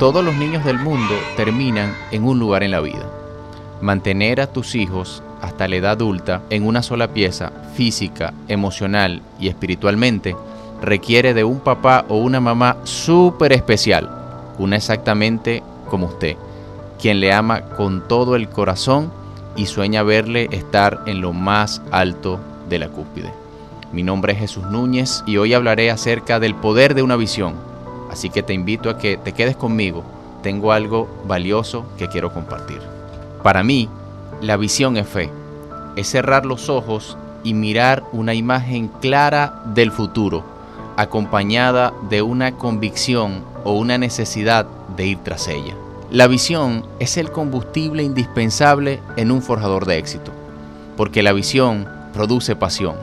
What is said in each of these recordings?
Todos los niños del mundo terminan en un lugar en la vida. Mantener a tus hijos hasta la edad adulta en una sola pieza, física, emocional y espiritualmente, requiere de un papá o una mamá súper especial, una exactamente como usted, quien le ama con todo el corazón y sueña verle estar en lo más alto de la cúspide. Mi nombre es Jesús Núñez y hoy hablaré acerca del poder de una visión. Así que te invito a que te quedes conmigo. Tengo algo valioso que quiero compartir. Para mí, la visión es fe. Es cerrar los ojos y mirar una imagen clara del futuro, acompañada de una convicción o una necesidad de ir tras ella. La visión es el combustible indispensable en un forjador de éxito, porque la visión produce pasión,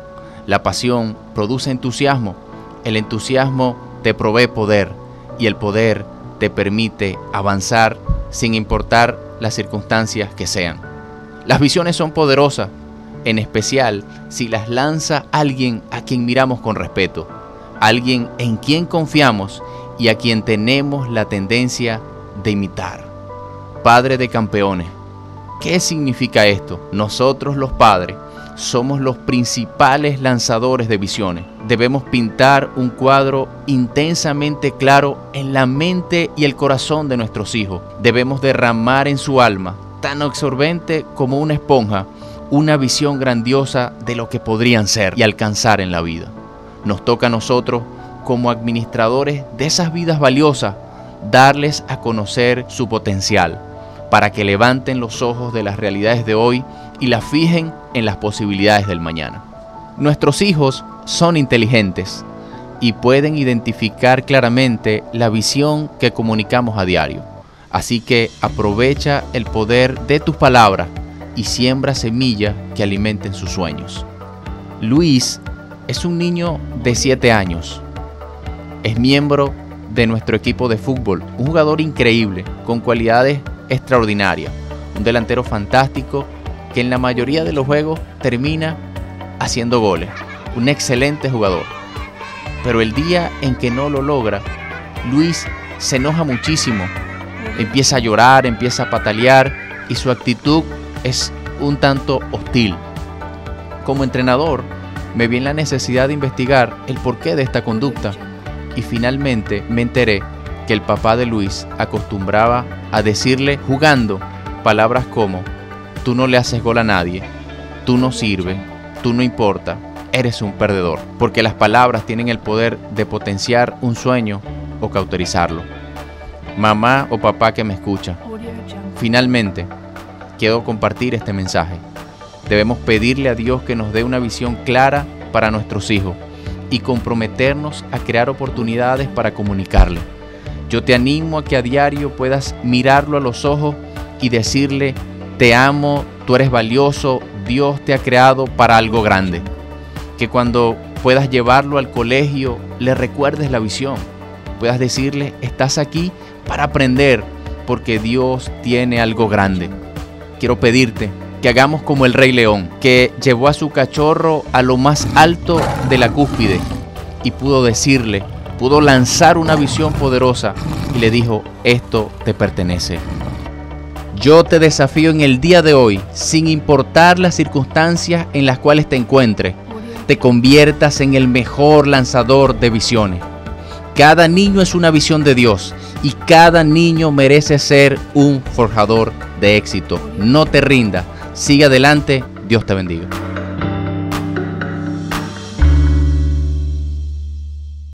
la pasión produce entusiasmo, el entusiasmo te provee poder y el poder te permite avanzar sin importar las circunstancias que sean. Las visiones son poderosas, en especial si las lanza alguien a quien miramos con respeto, alguien en quien confiamos y a quien tenemos la tendencia de imitar. Padre de campeones. ¿Qué significa esto? Nosotros los padres somos los principales lanzadores de visiones. Debemos pintar un cuadro intensamente claro en la mente y el corazón de nuestros hijos. Debemos derramar en su alma, tan absorbente como una esponja, una visión grandiosa de lo que podrían ser y alcanzar en la vida. Nos toca a nosotros, como administradores de esas vidas valiosas, darles a conocer su potencial, para que levanten los ojos de las realidades de hoy y las fijen en las posibilidades del mañana. Nuestros hijos son inteligentes y pueden identificar claramente la visión que comunicamos a diario. Así que aprovecha el poder de tus palabras y siembra semillas que alimenten sus sueños. Luis es un niño de 7 años. Es miembro de nuestro equipo de fútbol, un jugador increíble, con cualidades extraordinarias, un delantero fantástico que en la mayoría de los juegos termina haciendo goles, un excelente jugador. Pero el día en que no lo logra, Luis se enoja muchísimo, empieza a llorar, empieza a patalear y su actitud es un tanto hostil. Como entrenador, me vi en la necesidad de investigar el porqué de esta conducta y finalmente me enteré que el papá de Luis acostumbraba a decirle jugando palabras como, tú no le haces gol a nadie, tú no sirves, tú no importa, eres un perdedor, porque las palabras tienen el poder de potenciar un sueño o cauterizarlo. Mamá o papá que me escucha, finalmente quiero compartir este mensaje. Debemos pedirle a Dios que nos dé una visión clara para nuestros hijos y comprometernos a crear oportunidades para comunicarle. Yo te animo a que a diario puedas mirarlo a los ojos y decirle, te amo, tú eres valioso, Dios te ha creado para algo grande. Que cuando puedas llevarlo al colegio, le recuerdes la visión. Puedas decirle, estás aquí para aprender, porque Dios tiene algo grande. Quiero pedirte que hagamos como el rey león, que llevó a su cachorro a lo más alto de la cúspide y pudo decirle, pudo lanzar una visión poderosa y le dijo, esto te pertenece. Yo te desafío en el día de hoy, sin importar las circunstancias en las cuales te encuentres, te conviertas en el mejor lanzador de visiones. Cada niño es una visión de Dios y cada niño merece ser un forjador de éxito. No te rindas Sigue adelante, Dios te bendiga.